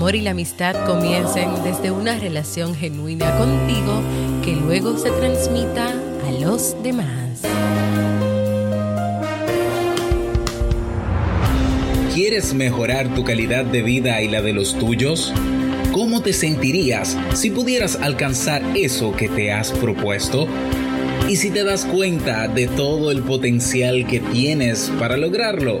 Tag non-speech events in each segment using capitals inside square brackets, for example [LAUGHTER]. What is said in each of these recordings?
amor y la amistad comiencen desde una relación genuina contigo que luego se transmita a los demás. ¿Quieres mejorar tu calidad de vida y la de los tuyos? ¿Cómo te sentirías si pudieras alcanzar eso que te has propuesto? ¿Y si te das cuenta de todo el potencial que tienes para lograrlo?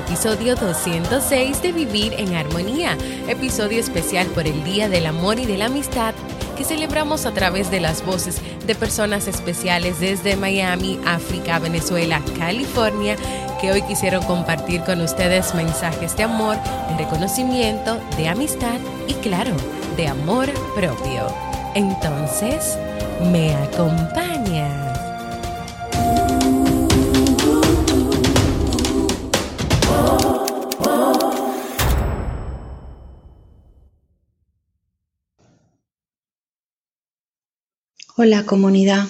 Episodio 206 de Vivir en Armonía, episodio especial por el Día del Amor y de la Amistad que celebramos a través de las voces de personas especiales desde Miami, África, Venezuela, California, que hoy quisieron compartir con ustedes mensajes de amor, de reconocimiento, de amistad y claro, de amor propio. Entonces, ¿me acompaña? Hola comunidad.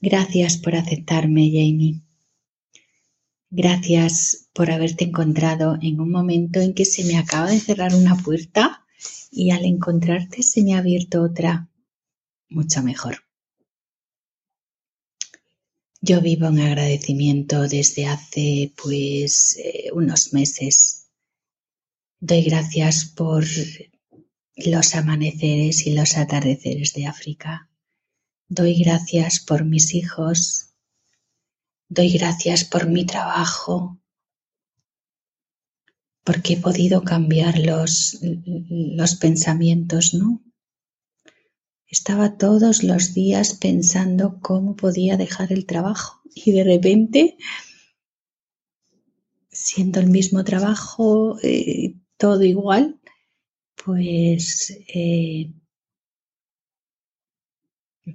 Gracias por aceptarme, Jamie. Gracias por haberte encontrado en un momento en que se me acaba de cerrar una puerta y al encontrarte se me ha abierto otra mucho mejor. Yo vivo en agradecimiento desde hace pues eh, unos meses. Doy gracias por los amaneceres y los atardeceres de África. Doy gracias por mis hijos. Doy gracias por mi trabajo. Porque he podido cambiar los, los pensamientos, ¿no? Estaba todos los días pensando cómo podía dejar el trabajo y de repente, siendo el mismo trabajo, eh, todo igual, pues eh,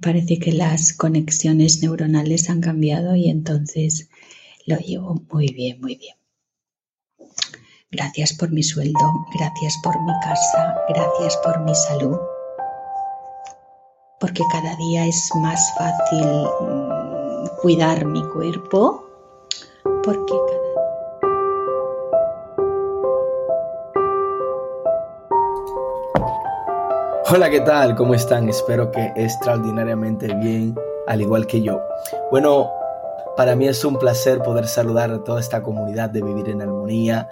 parece que las conexiones neuronales han cambiado y entonces lo llevo muy bien, muy bien. Gracias por mi sueldo, gracias por mi casa, gracias por mi salud, porque cada día es más fácil mm, cuidar mi cuerpo, porque cada Hola, ¿qué tal? ¿Cómo están? Espero que extraordinariamente bien, al igual que yo. Bueno, para mí es un placer poder saludar a toda esta comunidad de Vivir en Armonía.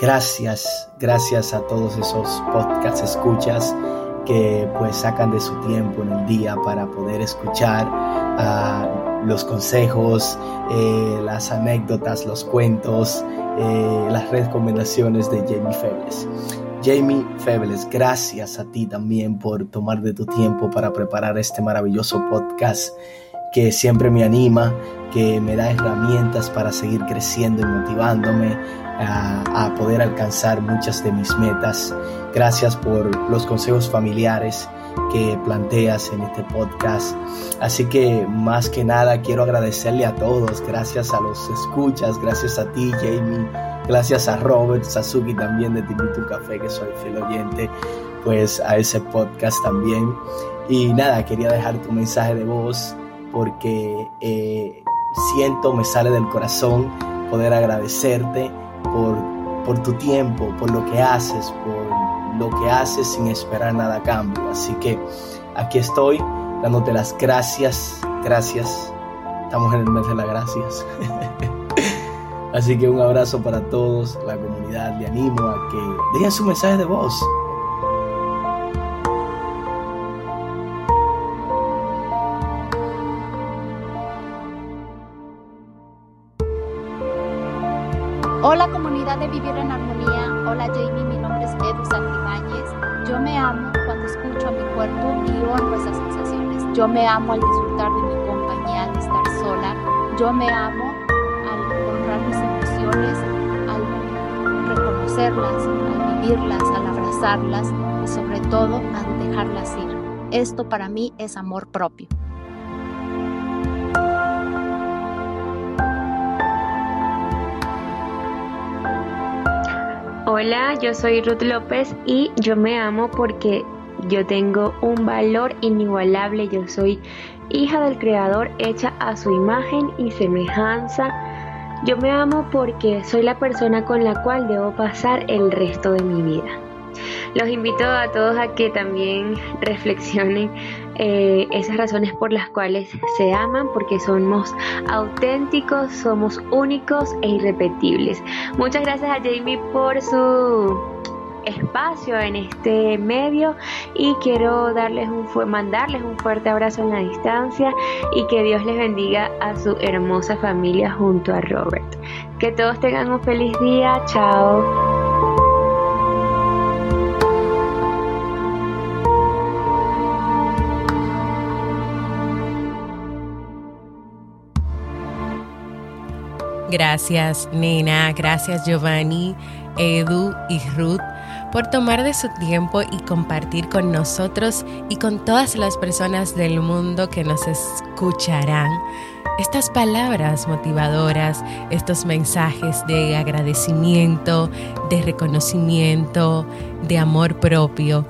Gracias, gracias a todos esos podcasts escuchas que pues sacan de su tiempo en el día para poder escuchar uh, los consejos, eh, las anécdotas, los cuentos, eh, las recomendaciones de Jamie Febles. Jamie Febles, gracias a ti también por tomar de tu tiempo para preparar este maravilloso podcast que siempre me anima, que me da herramientas para seguir creciendo y motivándome a, poder alcanzar muchas de mis metas. Gracias por los consejos familiares que planteas en este podcast. Así que más que nada quiero agradecerle a todos, gracias a los escuchas, gracias a ti Jamie Gracias a Robert Sasuki también de Timbuktu Café, que soy fiel oyente, pues a ese podcast también. Y nada, quería dejar tu mensaje de voz porque eh, siento, me sale del corazón poder agradecerte por, por tu tiempo, por lo que haces, por lo que haces sin esperar nada a cambio. Así que aquí estoy dándote las gracias, gracias. Estamos en el mes de las gracias. [LAUGHS] Así que un abrazo para todos, la comunidad, le animo a que dejen su mensaje de voz. Hola comunidad de Vivir en Armonía, hola Jamie, mi nombre es Edu Santibáñez. Yo me amo cuando escucho a mi cuerpo y honro esas sensaciones. Yo me amo al disfrutar de mi compañía, al estar sola. Yo me amo al reconocerlas, al vivirlas, al abrazarlas y sobre todo al dejarlas ir. Esto para mí es amor propio. Hola, yo soy Ruth López y yo me amo porque yo tengo un valor inigualable. Yo soy hija del Creador hecha a su imagen y semejanza. Yo me amo porque soy la persona con la cual debo pasar el resto de mi vida. Los invito a todos a que también reflexionen eh, esas razones por las cuales se aman, porque somos auténticos, somos únicos e irrepetibles. Muchas gracias a Jamie por su espacio en este medio y quiero darles un mandarles un fuerte abrazo en la distancia y que Dios les bendiga a su hermosa familia junto a Robert. Que todos tengan un feliz día. Chao. Gracias, Nena. Gracias, Giovanni, Edu y Ruth por tomar de su tiempo y compartir con nosotros y con todas las personas del mundo que nos escucharán estas palabras motivadoras, estos mensajes de agradecimiento, de reconocimiento, de amor propio.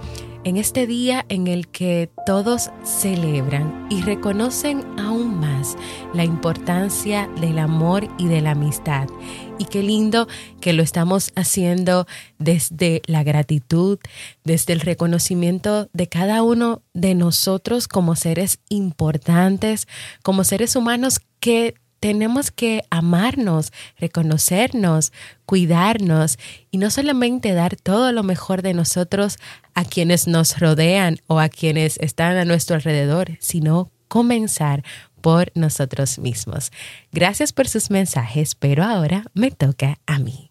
En este día en el que todos celebran y reconocen aún la importancia del amor y de la amistad. Y qué lindo que lo estamos haciendo desde la gratitud, desde el reconocimiento de cada uno de nosotros como seres importantes, como seres humanos que tenemos que amarnos, reconocernos, cuidarnos y no solamente dar todo lo mejor de nosotros a quienes nos rodean o a quienes están a nuestro alrededor, sino comenzar por nosotros mismos. Gracias por sus mensajes, pero ahora me toca a mí.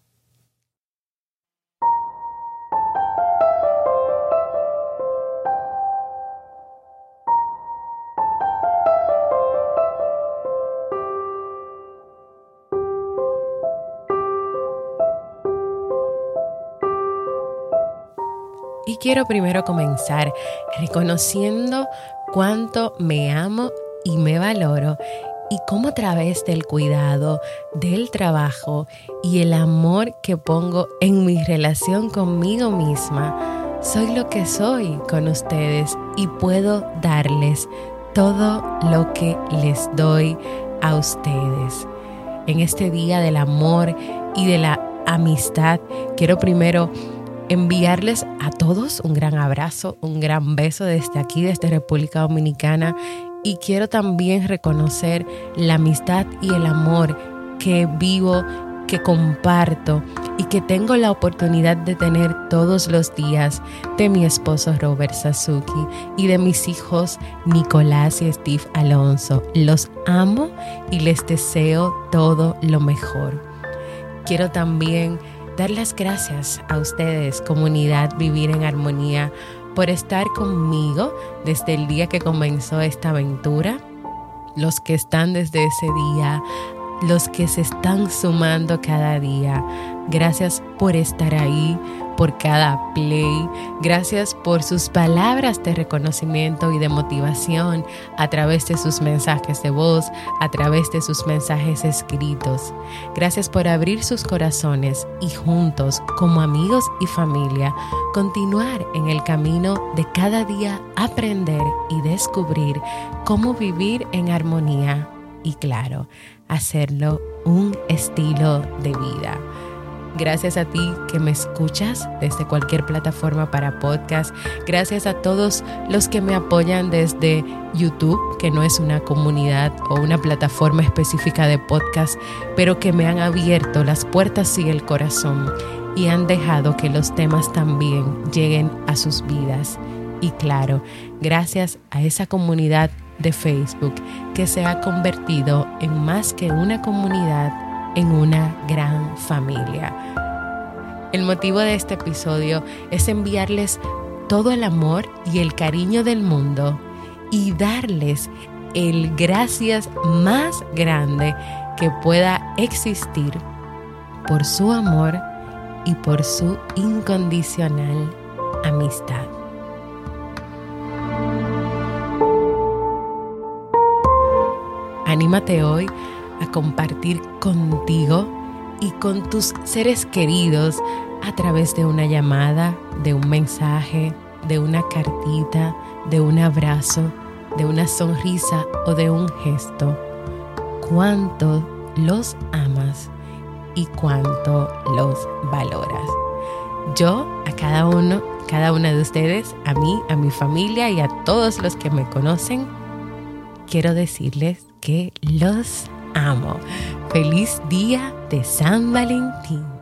Y quiero primero comenzar reconociendo cuánto me amo y me valoro y cómo a través del cuidado, del trabajo y el amor que pongo en mi relación conmigo misma, soy lo que soy con ustedes y puedo darles todo lo que les doy a ustedes. En este día del amor y de la amistad, quiero primero enviarles a todos un gran abrazo, un gran beso desde aquí, desde República Dominicana. Y quiero también reconocer la amistad y el amor que vivo, que comparto y que tengo la oportunidad de tener todos los días de mi esposo Robert Sasuki y de mis hijos Nicolás y Steve Alonso. Los amo y les deseo todo lo mejor. Quiero también dar las gracias a ustedes, comunidad Vivir en Armonía, por estar conmigo desde el día que comenzó esta aventura, los que están desde ese día, los que se están sumando cada día. Gracias por estar ahí, por cada play. Gracias por sus palabras de reconocimiento y de motivación a través de sus mensajes de voz, a través de sus mensajes escritos. Gracias por abrir sus corazones y juntos, como amigos y familia, continuar en el camino de cada día aprender y descubrir cómo vivir en armonía y claro, hacerlo un estilo de vida. Gracias a ti que me escuchas desde cualquier plataforma para podcast. Gracias a todos los que me apoyan desde YouTube, que no es una comunidad o una plataforma específica de podcast, pero que me han abierto las puertas y el corazón y han dejado que los temas también lleguen a sus vidas. Y claro, gracias a esa comunidad de Facebook que se ha convertido en más que una comunidad en una gran familia. El motivo de este episodio es enviarles todo el amor y el cariño del mundo y darles el gracias más grande que pueda existir por su amor y por su incondicional amistad. Anímate hoy a compartir contigo y con tus seres queridos a través de una llamada, de un mensaje, de una cartita, de un abrazo, de una sonrisa o de un gesto. Cuánto los amas y cuánto los valoras. Yo a cada uno, cada una de ustedes, a mí, a mi familia y a todos los que me conocen, quiero decirles que los amo. Feliz día de San Valentín.